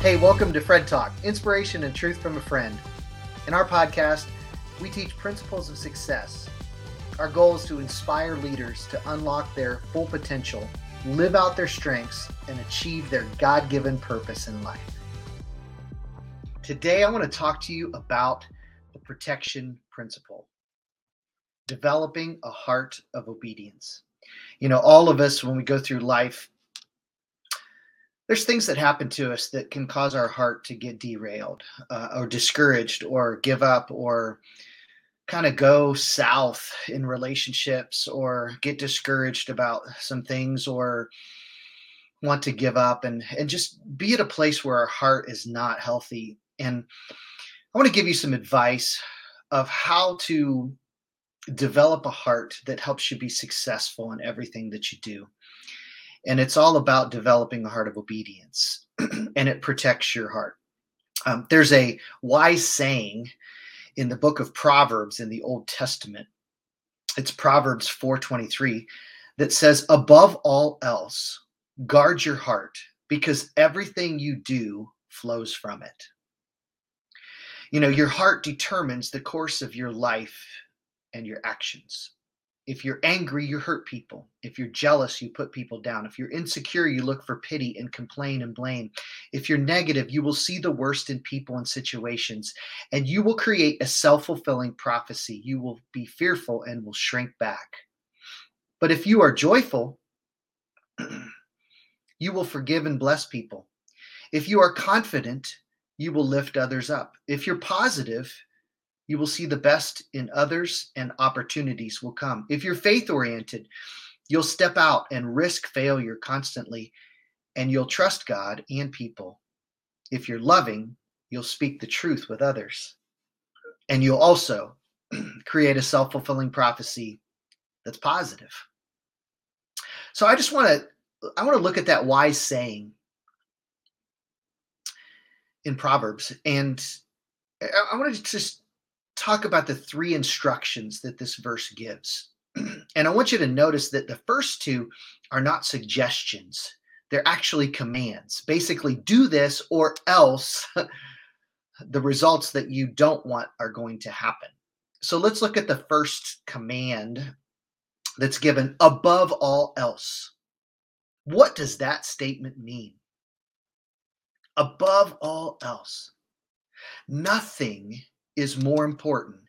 Hey, welcome to Fred Talk Inspiration and Truth from a Friend. In our podcast, we teach principles of success. Our goal is to inspire leaders to unlock their full potential, live out their strengths, and achieve their God given purpose in life. Today, I want to talk to you about the protection principle developing a heart of obedience. You know, all of us, when we go through life, there's things that happen to us that can cause our heart to get derailed uh, or discouraged or give up or kind of go south in relationships or get discouraged about some things or want to give up and and just be at a place where our heart is not healthy. And i want to give you some advice of how to develop a heart that helps you be successful in everything that you do and it's all about developing a heart of obedience and it protects your heart. Um, there's a wise saying in the book of proverbs in the old testament. It's proverbs 423 that says above all else guard your heart because everything you do flows from it. You know your heart determines the course of your life and your actions if you're angry, you hurt people. If you're jealous, you put people down. If you're insecure, you look for pity and complain and blame. If you're negative, you will see the worst in people and situations, and you will create a self fulfilling prophecy. You will be fearful and will shrink back. But if you are joyful, you will forgive and bless people. If you are confident, you will lift others up. If you're positive, you will see the best in others and opportunities will come. If you're faith oriented, you'll step out and risk failure constantly and you'll trust God and people. If you're loving, you'll speak the truth with others. And you'll also create a self fulfilling prophecy that's positive. So I just want to I want to look at that wise saying in Proverbs and I want to just talk about the three instructions that this verse gives. and I want you to notice that the first two are not suggestions, they're actually commands. Basically, do this or else the results that you don't want are going to happen. So let's look at the first command that's given above all else. What does that statement mean? Above all else. Nothing is more important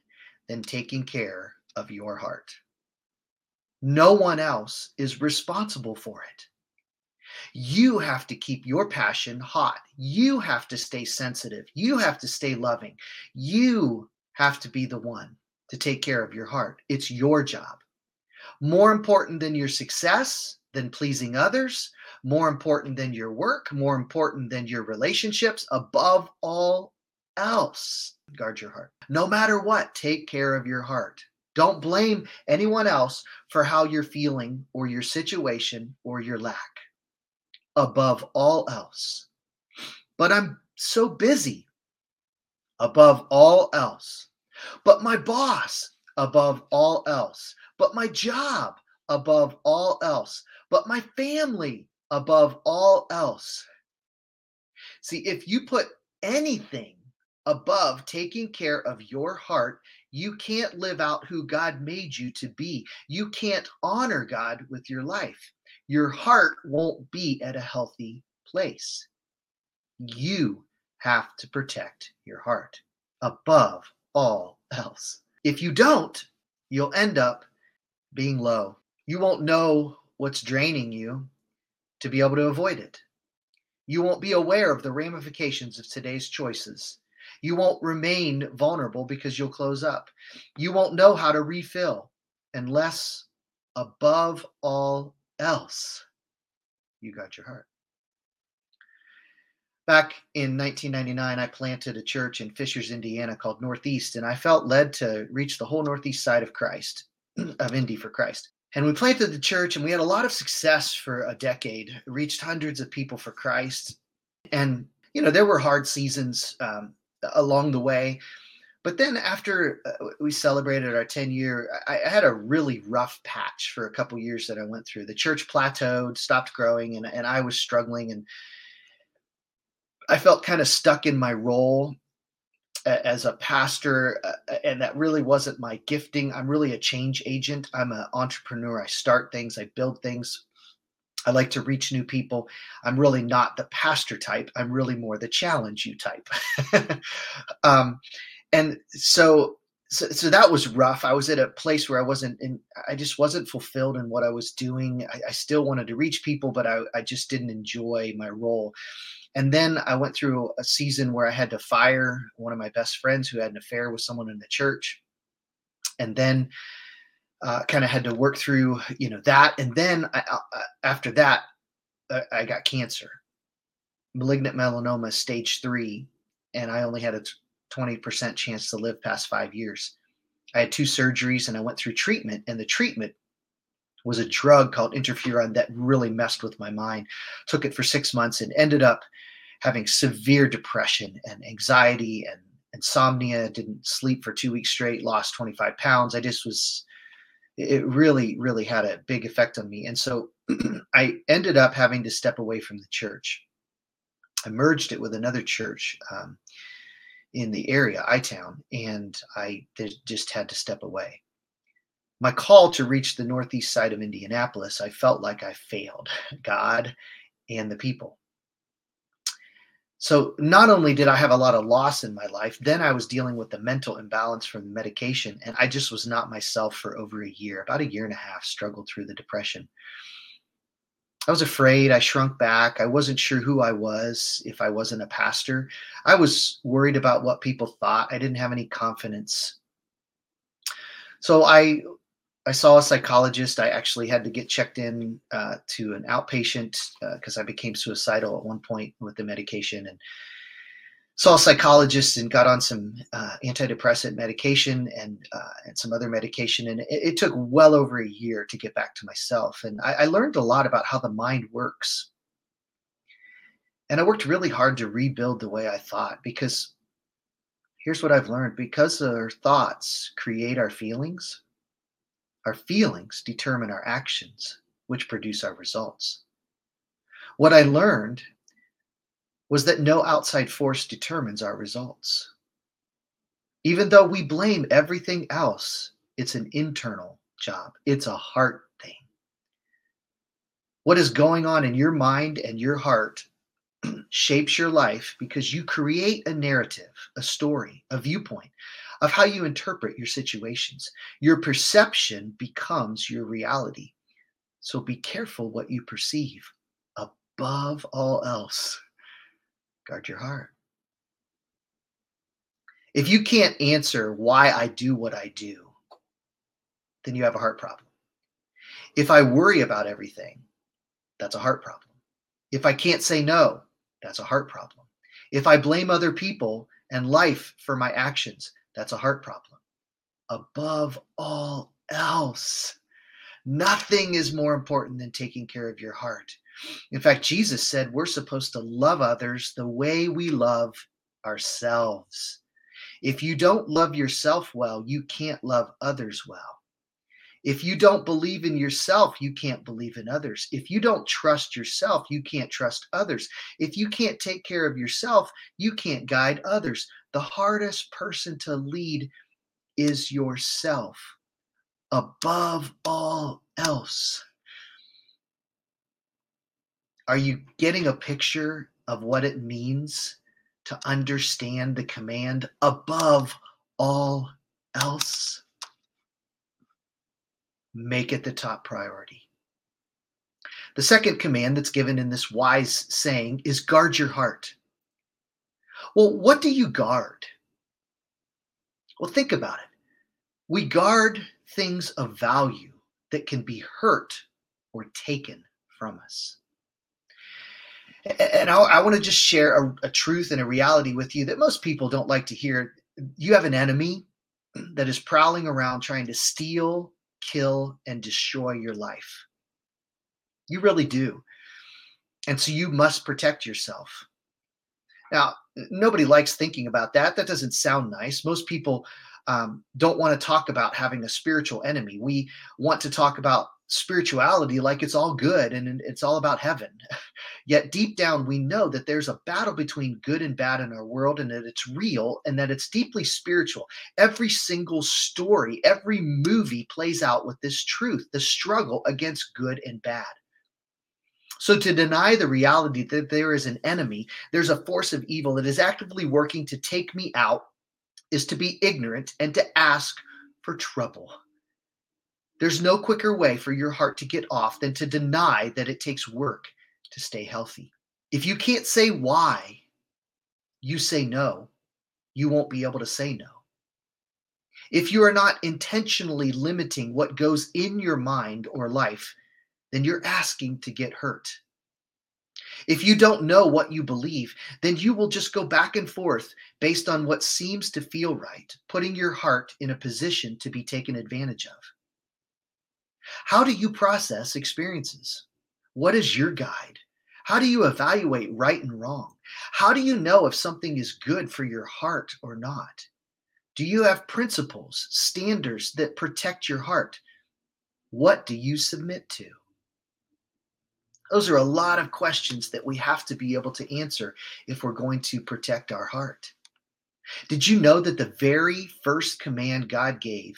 than taking care of your heart. No one else is responsible for it. You have to keep your passion hot. You have to stay sensitive. You have to stay loving. You have to be the one to take care of your heart. It's your job. More important than your success, than pleasing others, more important than your work, more important than your relationships, above all else guard your heart. No matter what, take care of your heart. Don't blame anyone else for how you're feeling or your situation or your lack. Above all else. But I'm so busy. Above all else. But my boss, above all else. But my job, above all else. But my family, above all else. See, if you put anything above taking care of your heart, you can't live out who God made you to be. You can't honor God with your life. Your heart won't be at a healthy place. You have to protect your heart above all else. If you don't, you'll end up being low. You won't know what's draining you to be able to avoid it. You won't be aware of the ramifications of today's choices you won't remain vulnerable because you'll close up. You won't know how to refill unless, above all else, you got your heart. Back in 1999, I planted a church in Fishers, Indiana called Northeast, and I felt led to reach the whole Northeast side of Christ, of Indy for Christ. And we planted the church, and we had a lot of success for a decade, reached hundreds of people for Christ. And, you know, there were hard seasons. Um, along the way. But then after uh, we celebrated our 10 year, I, had a really rough patch for a couple years that I went through. The church plateaued, stopped growing, and, and I was struggling. And I felt kind of stuck in my role as a pastor, uh, and that really wasn't my gifting. I'm really a change agent. I'm an entrepreneur. I start things, I build things. I like to reach new people. I'm really not the pastor type. I'm really more the challenge you type. um, and so, so, so that was rough. I was at a place where I wasn't in, I just wasn't fulfilled in what I was doing. I, I still wanted to reach people, but I, I just didn't enjoy my role. And then I went through a season where I had to fire one of my best friends who had an affair with someone in the church. And then uh, kind of had to work through, you know, that. And then I, uh, after that, uh, I got cancer, malignant melanoma, stage three, and I only had a 20% chance to live past five years. I had two surgeries and I went through treatment, and the treatment was a drug called interferon that really messed with my mind. Took it for six months and ended up having severe depression and anxiety and insomnia. Didn't sleep for two weeks straight. Lost 25 pounds. I just was. It really, really had a big effect on me. And so I ended up having to step away from the church. I merged it with another church um, in the area, iTown, and I just had to step away my call to reach the northeast side of Indianapolis, I felt like I failed God and the people. So not only did I have a lot of loss in my life, then I was dealing with the mental imbalance from the medication, and I just was not myself for over a year, about a year and a half, struggled through the depression. I was afraid. I shrunk back. I wasn't sure who I was if I wasn't a pastor. I was worried about what people thought. I didn't have any confidence. So I I saw a psychologist. I actually had to get checked in uh, to an outpatient because uh, I became suicidal at one point with the medication and saw a psychologist and got on some uh, antidepressant medication and uh, and some other medication. And it, it, took well over a year to get back to myself. And I, I learned a lot about how the mind works. And I worked really hard to rebuild the way I thought because here's what I've learned because our thoughts create our feelings our feelings determine our actions, which produce our results. What I learned was that no outside force determines our results. Even though we blame everything else, it's an internal job, it's a heart thing. What is going on in your mind and your heart shapes your life because you create a narrative, a story, a viewpoint of how you interpret your situations. Your perception becomes your reality. So be careful what you perceive. Above all else, guard your heart. If you can't answer why I do what I do, then you have a heart problem. If I worry about everything, that's a heart problem. If I can't say no, that's a heart problem. If I blame other people and life for my actions, that's a heart problem. Above all else, nothing is more important than taking care of your heart. In fact, Jesus said we're supposed to love others the way we love ourselves. If you don't love yourself well, you can't love others well. If you don't believe in yourself, you can't believe in others. If you don't trust yourself, you can't trust others. If you can't take care of yourself, you can't guide others. The hardest person to lead is yourself above all else. Are you getting a picture of what it means to understand the command above all else? Make it the top priority. The second command that's given in this wise saying is guard your heart. Well, what do you guard? Well, think about it. We guard things of value that can be hurt or taken from us. And I, I want to just share a, a truth and a reality with you that most people don't like to hear. You have an enemy that is prowling around trying to steal, kill, and destroy your life. You really do. And so you must protect yourself. Now, nobody likes thinking about that. That doesn't sound nice. Most people um, don't want to talk about having a spiritual enemy. We want to talk about spirituality like it's all good and it's all about heaven. Yet deep down, we know that there's a battle between good and bad in our world and that it's real and that it's deeply spiritual. Every single story, every movie plays out with this truth the struggle against good and bad. So, to deny the reality that there is an enemy, there's a force of evil that is actively working to take me out, is to be ignorant and to ask for trouble. There's no quicker way for your heart to get off than to deny that it takes work to stay healthy. If you can't say why you say no, you won't be able to say no. If you are not intentionally limiting what goes in your mind or life, then you're asking to get hurt. If you don't know what you believe, then you will just go back and forth based on what seems to feel right, putting your heart in a position to be taken advantage of. How do you process experiences? What is your guide? How do you evaluate right and wrong? How do you know if something is good for your heart or not? Do you have principles, standards that protect your heart? What do you submit to? Those are a lot of questions that we have to be able to answer if we're going to protect our heart. Did you know that the very first command God gave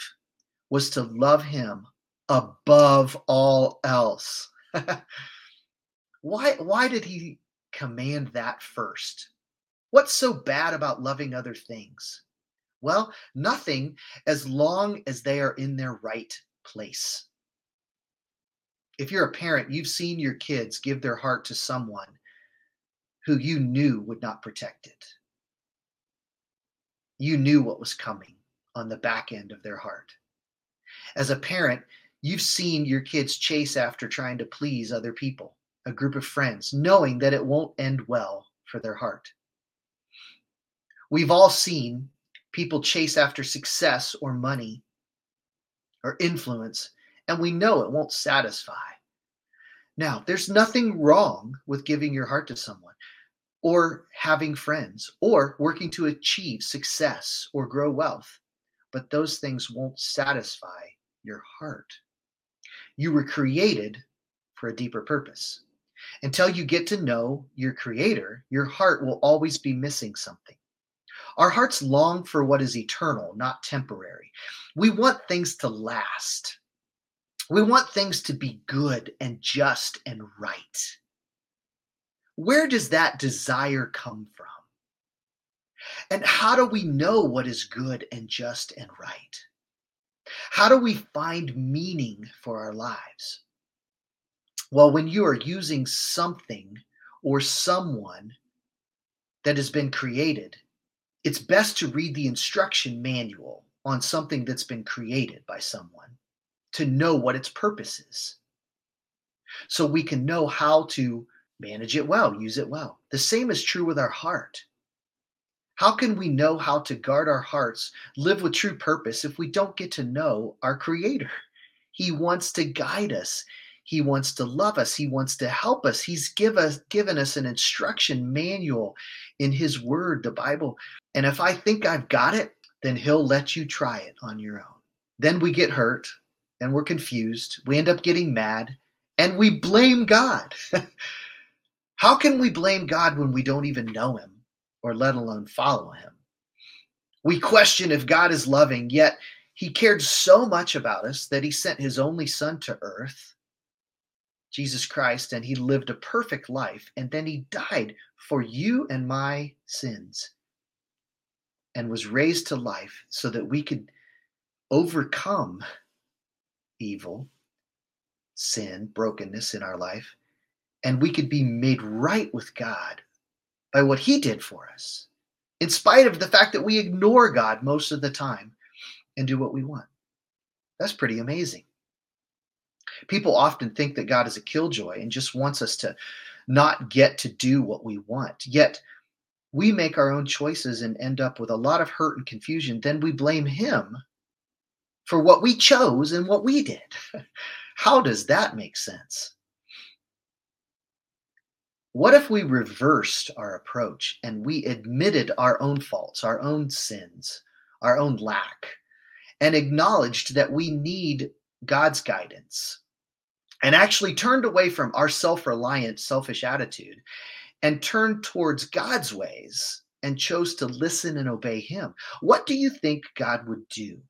was to love Him above all else. why why did he command that first? What's so bad about loving other things? Well, nothing as long as they are in their right place. If you're a parent, you've seen your kids give their heart to someone who you knew would not protect it. You knew what was coming on the back end of their heart. As a parent, You've seen your kids chase after trying to please other people, a group of friends, knowing that it won't end well for their heart. We've all seen people chase after success or money or influence, and we know it won't satisfy. Now, there's nothing wrong with giving your heart to someone or having friends or working to achieve success or grow wealth, but those things won't satisfy your heart. You were created for a deeper purpose. Until you get to know your creator, your heart will always be missing something. Our hearts long for what is eternal, not temporary. We want things to last. We want things to be good and just and right. Where does that desire come from? And how do we know what is good and just and right? How do we find meaning for our lives? Well, when you are using something or someone that has been created, it's best to read the instruction manual on something that's been created by someone to know what its purpose is. So we can know how to manage it well, use it well. The same is true with our heart. How can we know how to guard our hearts, live with true purpose, if we don't get to know our Creator? He wants to guide us. He wants to love us. He wants to help us. He's give us, given us an instruction manual in His Word, the Bible. And if I think I've got it, then He'll let you try it on your own. Then we get hurt and we're confused. We end up getting mad and we blame God. How can we blame God when we don't even know Him? Or let alone follow him. We question if God is loving, yet he cared so much about us that he sent his only son to earth, Jesus Christ, and he lived a perfect life, and then he died for you and my sins and was raised to life so that we could overcome evil, sin, brokenness in our life, and we could be made right with God by what he did for us, in spite of the fact that we ignore God most of the time and do what we want. That's pretty amazing. People often think that God is a killjoy and just wants us to not get to do what we want. Yet we make our own choices and end up with a lot of hurt and confusion. Then we blame Him for what we chose and what we did. How does that make sense? What if we reversed our approach and we admitted our own faults, our own sins, our own lack, and acknowledged that we need God's guidance and actually turned away from our self reliant, selfish attitude and turned towards God's ways and chose to listen and obey Him, what do you think God would do?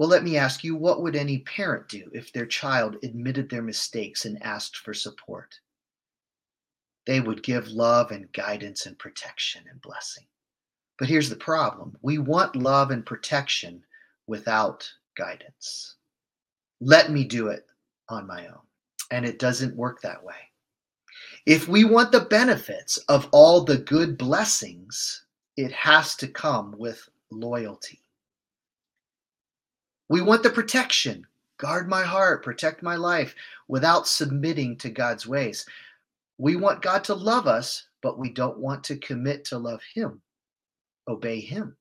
Well, let me ask you what would any parent do if their child admitted their mistakes and asked for support? They would give love and guidance and protection and blessing. But here's the problem we want love and protection without guidance. Let me do it on my own. And it doesn't work that way. If we want the benefits of all the good blessings, it has to come with loyalty. We want the protection, guard my heart, protect my life, without submitting to God's ways. We want God to love us, but we don't want to commit to love Him, obey Him.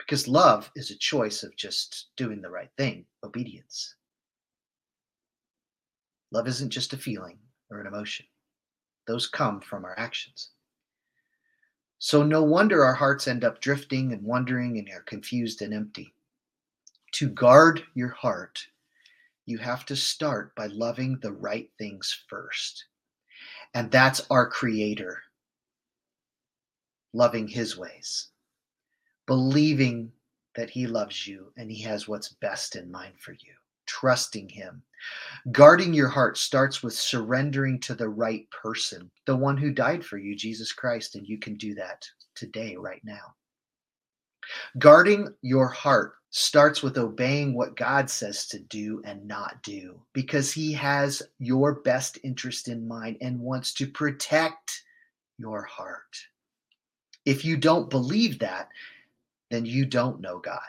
Because love is a choice of just doing the right thing, obedience. Love isn't just a feeling or an emotion, those come from our actions. So, no wonder our hearts end up drifting and wandering and are confused and empty. To guard your heart, you have to start by loving the right things first. And that's our Creator, loving His ways, believing that He loves you and He has what's best in mind for you, trusting Him. Guarding your heart starts with surrendering to the right person, the one who died for you, Jesus Christ, and you can do that today, right now. Guarding your heart starts with obeying what God says to do and not do because He has your best interest in mind and wants to protect your heart. If you don't believe that, then you don't know God.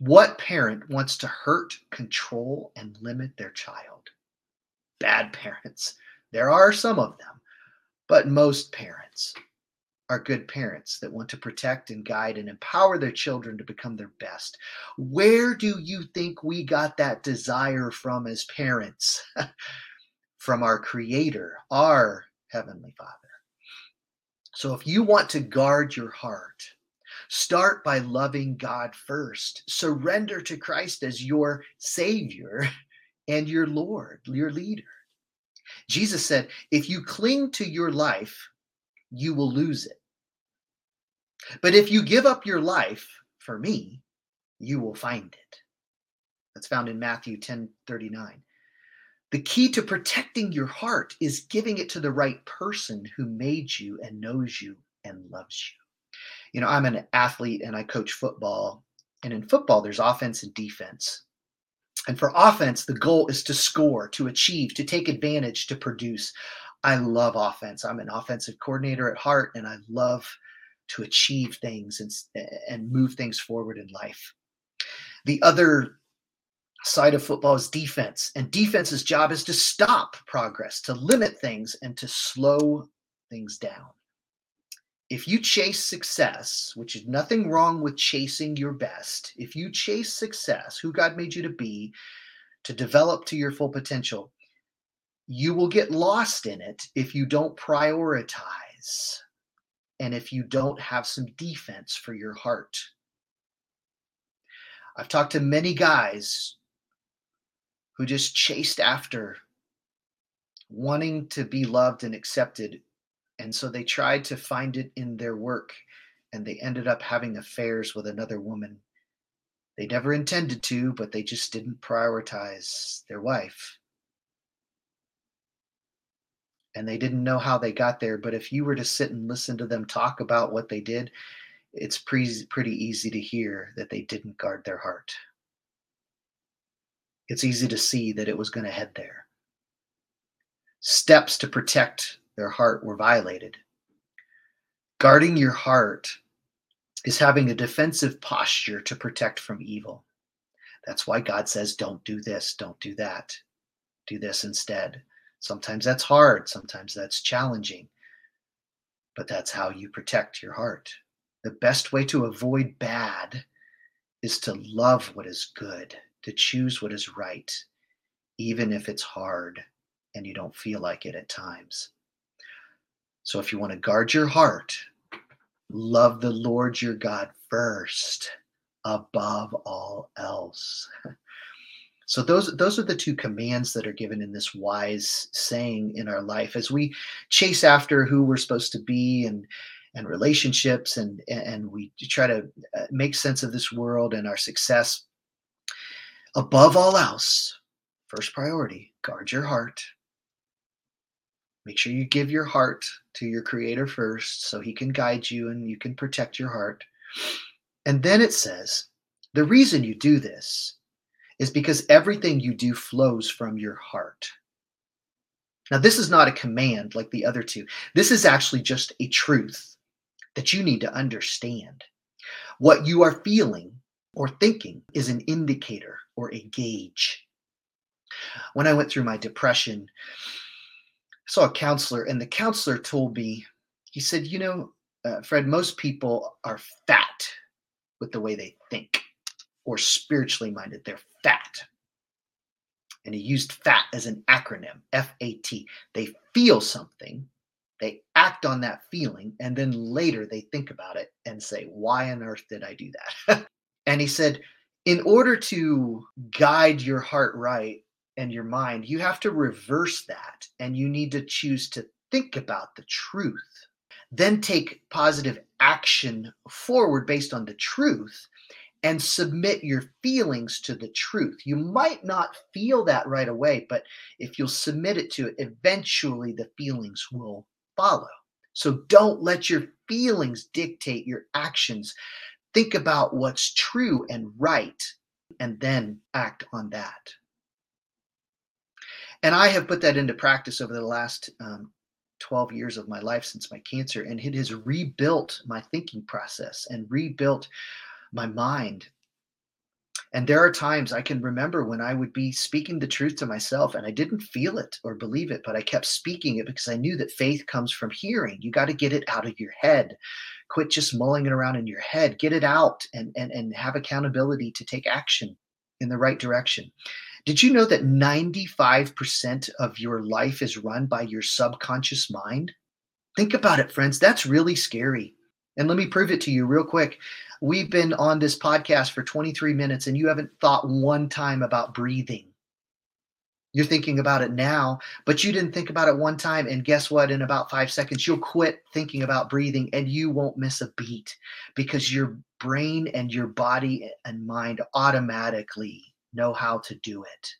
What parent wants to hurt, control, and limit their child? Bad parents. There are some of them, but most parents are good parents that want to protect and guide and empower their children to become their best. Where do you think we got that desire from as parents? from our Creator, our Heavenly Father. So if you want to guard your heart, Start by loving God first. Surrender to Christ as your Savior and your Lord, your leader. Jesus said, if you cling to your life, you will lose it. But if you give up your life for me, you will find it. That's found in Matthew 10 39. The key to protecting your heart is giving it to the right person who made you and knows you and loves you you know, I'm an athlete and I coach football. And in football, there's offense and defense. And for offense, the goal is to score, to achieve, to take advantage, to produce. I love offense. I'm an offensive coordinator at heart, and I love to achieve things and, and move things forward in life. The other side of football is defense, and defense's job is to stop progress, to limit things, and to slow things down if you chase success, which is nothing wrong with chasing your best, if you chase success, who God made you to be, to develop to your full potential, you will get lost in it if you don't prioritize and if you don't have some defense for your heart. I've talked to many guys who just chased after wanting to be loved and accepted and so they tried to find it in their work, and they ended up having affairs with another woman. They never intended to, but they just didn't prioritize their wife. And they didn't know how they got there. But if you were to sit and listen to them talk about what they did, it's pretty, pretty easy to hear that they didn't guard their heart. It's easy to see that it was going to head there. Steps to protect their heart were violated. Guarding your heart is having a defensive posture to protect from evil. That's why God says, don't do this, don't do that. Do this instead. Sometimes that's hard, sometimes that's challenging, but that's how you protect your heart. The best way to avoid bad is to love what is good, to choose what is right, even if it's hard and you don't feel like it at times. So if you want to guard your heart, love the Lord your God first. above all else. So those those are the two commands that are given in this wise saying in our life as we chase after who we're supposed to be and and relationships and and we try to uh, make sense of this world and our success. Above all else first priority guard your heart. Make sure you give your heart to your creator first so he can guide you and you can protect your heart. And then it says the reason you do this is because everything you do flows from your heart. Now, this is not a command like the other two. This is actually just a truth that you need to understand. What you are feeling or thinking is an indicator or a gauge. When I went through my depression, I saw a counselor, and the counselor told me, he said, You know, uh, Fred, most people are fat with the way they think or spiritually minded. They're fat. And he used fat as an acronym F A T. They feel something, they act on that feeling, and then later they think about it and say, Why on earth did I do that? and he said, In order to guide your heart right and your mind, you have to reverse that and you need to choose to think about the truth. Then take positive action forward based on the truth and submit your feelings to the truth. You might not feel that right away, but if you'll submit it to it, eventually the feelings will follow. So don't let your feelings dictate your actions. Think about what's true and right, and then act on that. And I have put that into practice over the last um, 12 years of my life since my cancer, and it has rebuilt my thinking process and rebuilt my mind. And there are times I can remember when I would be speaking the truth to myself and I didn't feel it or believe it, but I kept speaking it because I knew that faith comes from hearing. You got to get it out of your head. Quit just mulling it around in your head. Get it out and, and, and have accountability to take action in the right direction. Did you know that 95% of your life is run by your subconscious mind? Think about it, friends. That's really scary. And let me prove it to you real quick. We've been on this podcast for 23 minutes and you haven't thought one time about breathing. You're thinking about it now, but you didn't think about it one time. And guess what? In about five seconds, you'll quit thinking about breathing and you won't miss a beat because your brain and your body and mind automatically know how to do it.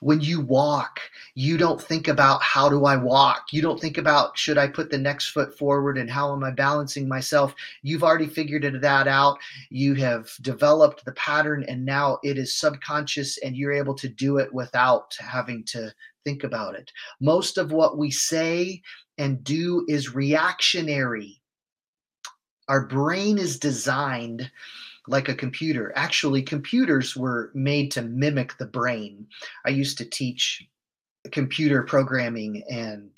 When you walk, you don't think about how do I walk? You don't think about should I put the next foot forward and how am I balancing myself? You've already figured that out. You have developed the pattern and now it is subconscious and you're able to do it without having to think about it. Most of what we say and do is reactionary. Our brain is designed like a computer. Actually, computers were made to mimic the brain. I used to teach computer programming and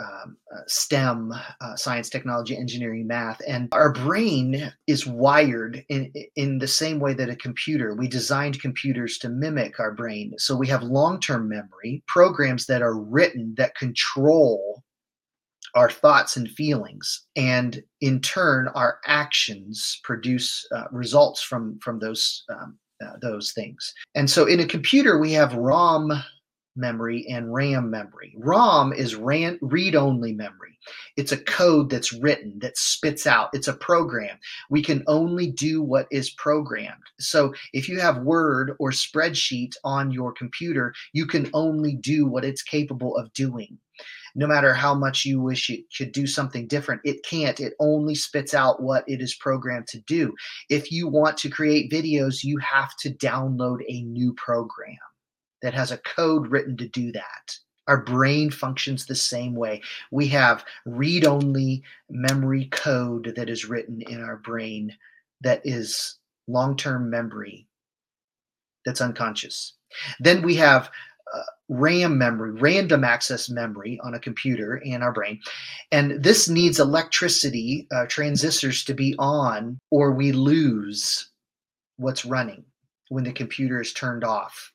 um, uh, STEM, uh, science, technology, engineering, math, and our brain is wired in in the same way that a computer. We designed computers to mimic our brain, so we have long-term memory, programs that are written that control our thoughts and feelings and in turn our actions produce uh, results from from those um, uh, those things. And so in a computer we have rom memory and ram memory. Rom is ran, read only memory. It's a code that's written that spits out. It's a program. We can only do what is programmed. So if you have word or spreadsheet on your computer you can only do what it's capable of doing no matter how much you wish it could do something different, it can't. It only spits out what it is programmed to do. If you want to create videos, you have to download a new program that has a code written to do that. Our brain functions the same way. We have read only memory code that is written in our brain that is long term memory that's unconscious. Then we have uh, RAM memory, random access memory on a computer in our brain. And this needs electricity, uh, transistors to be on, or we lose what's running when the computer is turned off.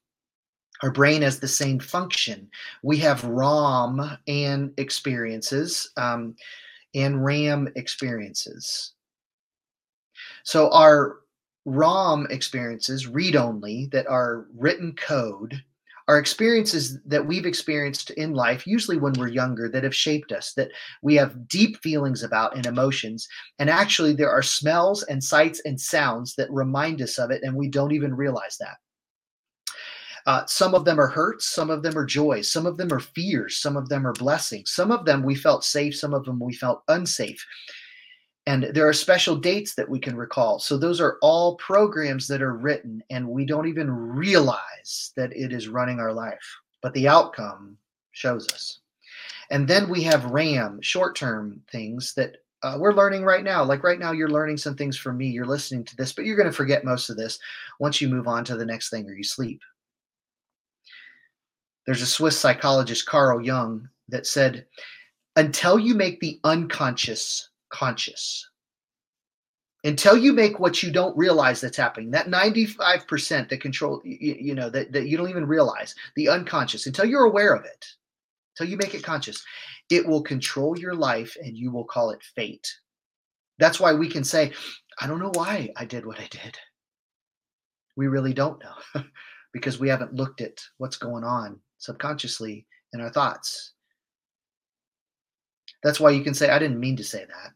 Our brain has the same function. We have ROM and experiences um, and RAM experiences. So our ROM experiences, read only, that are written code, are experiences that we've experienced in life, usually when we're younger, that have shaped us, that we have deep feelings about and emotions. And actually, there are smells and sights and sounds that remind us of it, and we don't even realize that. Uh, some of them are hurts, some of them are joys, some of them are fears, some of them are blessings. Some of them we felt safe, some of them we felt unsafe. And there are special dates that we can recall. So those are all programs that are written, and we don't even realize that it is running our life. But the outcome shows us. And then we have RAM, short term things that uh, we're learning right now. Like right now, you're learning some things from me. You're listening to this, but you're going to forget most of this once you move on to the next thing or you sleep. There's a Swiss psychologist, Carl Jung, that said, until you make the unconscious conscious, until you make what you don't realize that's happening, that 95% that control, you, you know, that, that you don't even realize, the unconscious, until you're aware of it, until you make it conscious, it will control your life and you will call it fate. That's why we can say, I don't know why I did what I did. We really don't know because we haven't looked at what's going on subconsciously in our thoughts. That's why you can say, I didn't mean to say that.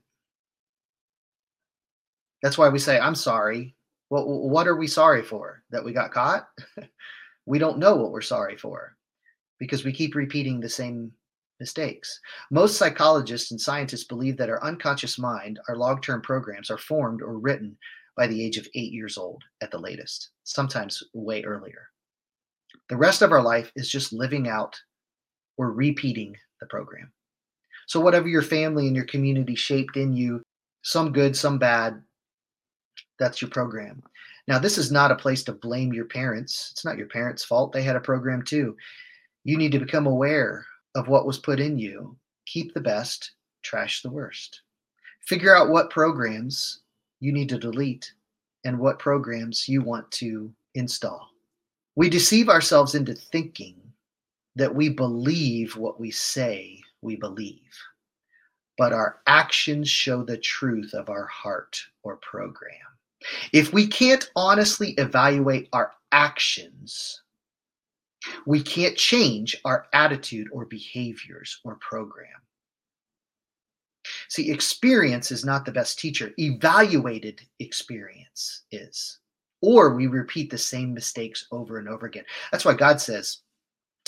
That's why we say, I'm sorry. Well, what are we sorry for? That we got caught? we don't know what we're sorry for because we keep repeating the same mistakes. Most psychologists and scientists believe that our unconscious mind, our long term programs, are formed or written by the age of eight years old at the latest, sometimes way earlier. The rest of our life is just living out or repeating the program. So, whatever your family and your community shaped in you, some good, some bad, that's your program. Now, this is not a place to blame your parents. It's not your parents' fault. They had a program too. You need to become aware of what was put in you. Keep the best, trash the worst. Figure out what programs you need to delete and what programs you want to install. We deceive ourselves into thinking that we believe what we say we believe, but our actions show the truth of our heart or program. If we can't honestly evaluate our actions, we can't change our attitude or behaviors or program. See, experience is not the best teacher, evaluated experience is or we repeat the same mistakes over and over again. That's why God says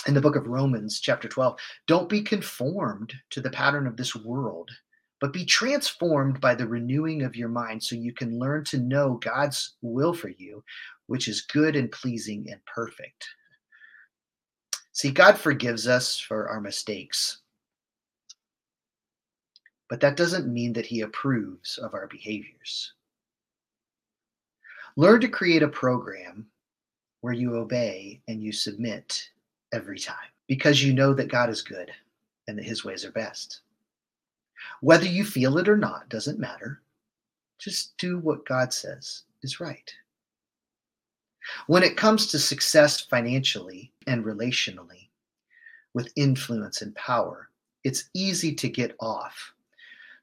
in the book of Romans, chapter 12, don't be conformed to the pattern of this world, but be transformed by the renewing of your mind so you can learn to know God's will for you, which is good and pleasing and perfect. See, God forgives us for our mistakes, but that doesn't mean that He approves of our behaviors. Learn to create a program where you obey and you submit every time because you know that God is good and that his ways are best. Whether you feel it or not doesn't matter. Just do what God says is right. When it comes to success financially and relationally, with influence and power, it's easy to get off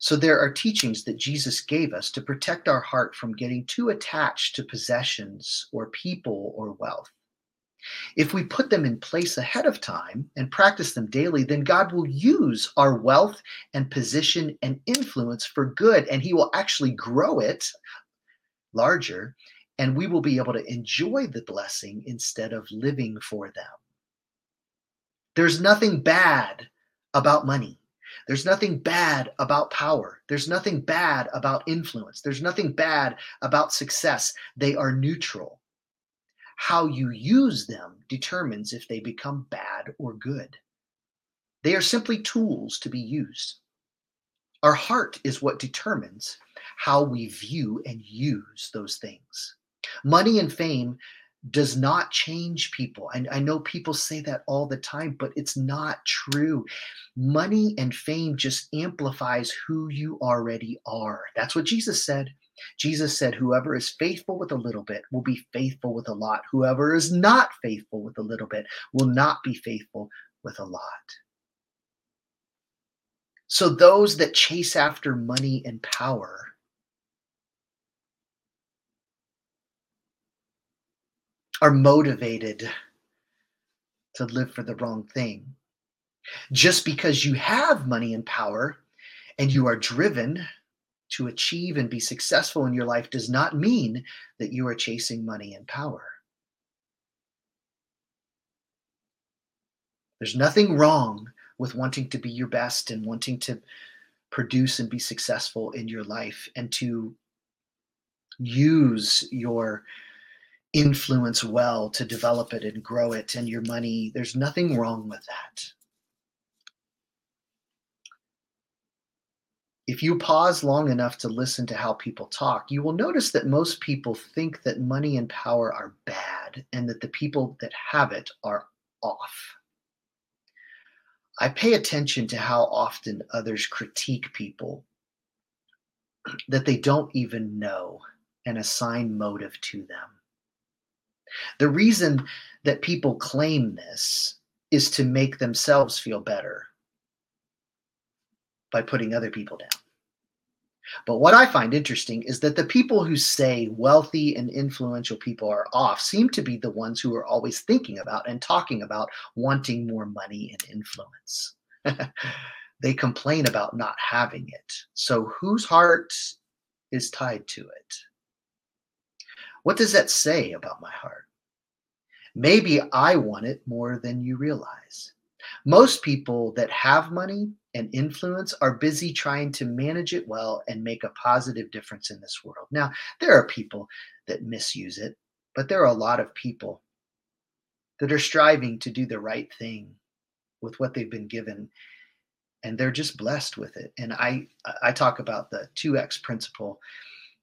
so there are teachings that Jesus gave us to protect our heart from getting too attached to possessions or people or wealth. If we put them in place ahead of time and practice them daily, then God will use our wealth and position and influence for good, and He will actually grow it larger, and we will be able to enjoy the blessing instead of living for them. There's nothing bad about money. There's nothing bad about power. There's nothing bad about influence. There's nothing bad about success. They are neutral. How you use them determines if they become bad or good. They are simply tools to be used. Our heart is what determines how we view and use those things. Money and fame does not change people. I, I know people say that all the time, but it's not true. Money and fame just amplifies who you already are. That's what Jesus said. Jesus said, Whoever is faithful with a little bit will be faithful with a lot. Whoever is not faithful with a little bit will not be faithful with a lot. So, those that chase after money and power are motivated to live for the wrong thing. Just because you have money and power and you are driven to achieve and be successful in your life does not mean that you are chasing money and power. There's nothing wrong with wanting to be your best and wanting to produce and be successful in your life and to use your influence well to develop it and grow it and your money. There's nothing wrong with that. If you pause long enough to listen to how people talk, you will notice that most people think that money and power are bad and that the people that have it are off. I pay attention to how often others critique people that they don't even know and assign motive to them. The reason that people claim this is to make themselves feel better by putting other people down. But what I find interesting is that the people who say wealthy and influential people are off seem to be the ones who are always thinking about and talking about wanting more money and influence. they complain about not having it. So, whose heart is tied to it? What does that say about my heart? Maybe I want it more than you realize. Most people that have money and influence are busy trying to manage it well and make a positive difference in this world. Now, there are people that misuse it, but there are a lot of people that are striving to do the right thing with what they've been given and they're just blessed with it. And I I talk about the 2x principle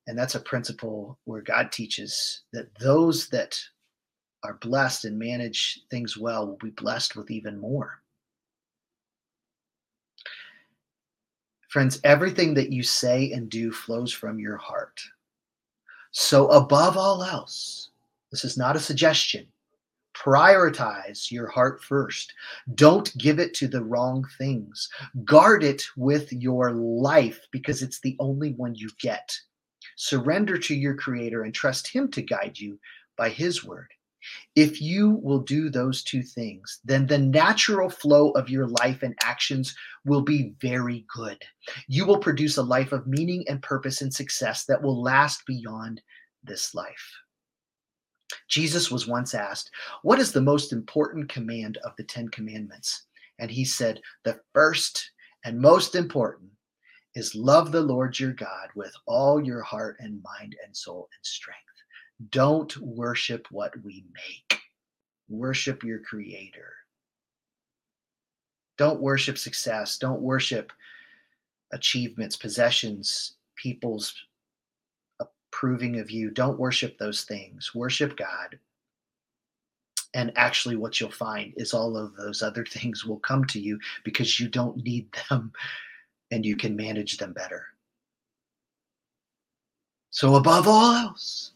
and that's a principle where God teaches that those that are blessed and manage things well will be blessed with even more. Friends, everything that you say and do flows from your heart. So, above all else, this is not a suggestion. Prioritize your heart first. Don't give it to the wrong things. Guard it with your life because it's the only one you get. Surrender to your Creator and trust Him to guide you by His word. If you will do those two things, then the natural flow of your life and actions will be very good. You will produce a life of meaning and purpose and success that will last beyond this life. Jesus was once asked, What is the most important command of the Ten Commandments? And he said, The first and most important is love the Lord your God with all your heart and mind and soul and strength. Don't worship what we make, worship your creator. Don't worship success. Don't worship achievements, possessions, people's approving of you. Don't worship those things. Worship God. And actually, what you'll find is all of those other things will come to you because you don't need them and you can manage them better. So, above all else,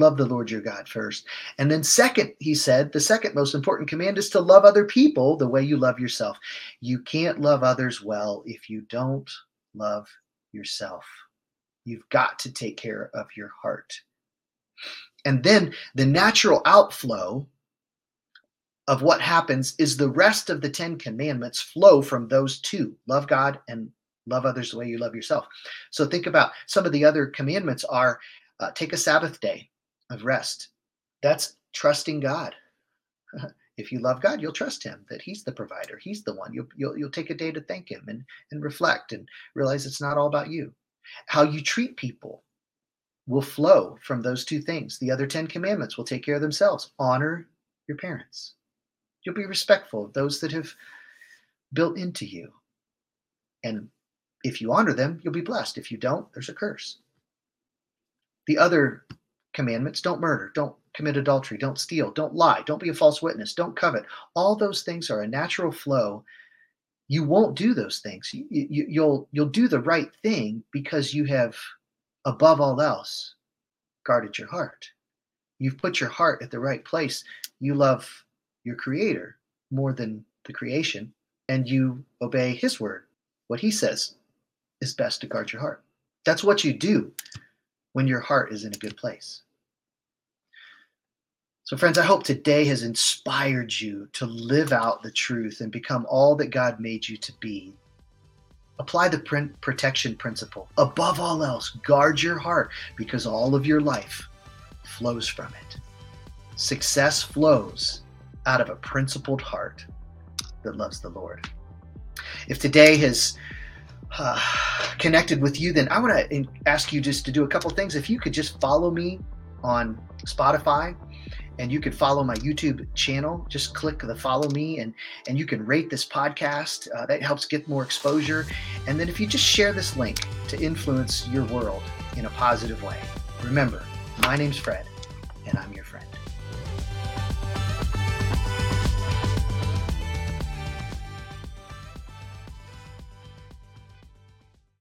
Love the Lord your God first. And then, second, he said, the second most important command is to love other people the way you love yourself. You can't love others well if you don't love yourself. You've got to take care of your heart. And then the natural outflow of what happens is the rest of the Ten Commandments flow from those two love God and love others the way you love yourself. So think about some of the other commandments are uh, take a Sabbath day of rest. That's trusting God. if you love God, you'll trust Him that He's the provider. He's the one. You'll, you'll, you'll take a day to thank Him and, and reflect and realize it's not all about you. How you treat people will flow from those two things. The other 10 commandments will take care of themselves. Honor your parents. You'll be respectful of those that have built into you. And if you honor them, you'll be blessed. If you don't, there's a curse. The other commandments don't murder, don't commit adultery, don't steal, don't lie, don't be a false witness, don't covet. All those things are a natural flow. You won't do those things. You, you, you'll you'll do the right thing because you have, above all else, guarded your heart. You've put your heart at the right place. You love your Creator more than the creation, and you obey His word. What He says is best to guard your heart. That's what you do when your heart is in a good place. So, friends, I hope today has inspired you to live out the truth and become all that God made you to be. Apply the protection principle. Above all else, guard your heart because all of your life flows from it. Success flows out of a principled heart that loves the Lord. If today has connected with you, then I want to ask you just to do a couple things. If you could just follow me on Spotify and you could follow my YouTube channel. Just click the follow me and and you can rate this podcast. Uh, that helps get more exposure. And then if you just share this link to influence your world in a positive way. Remember, my name's Fred, and I'm your.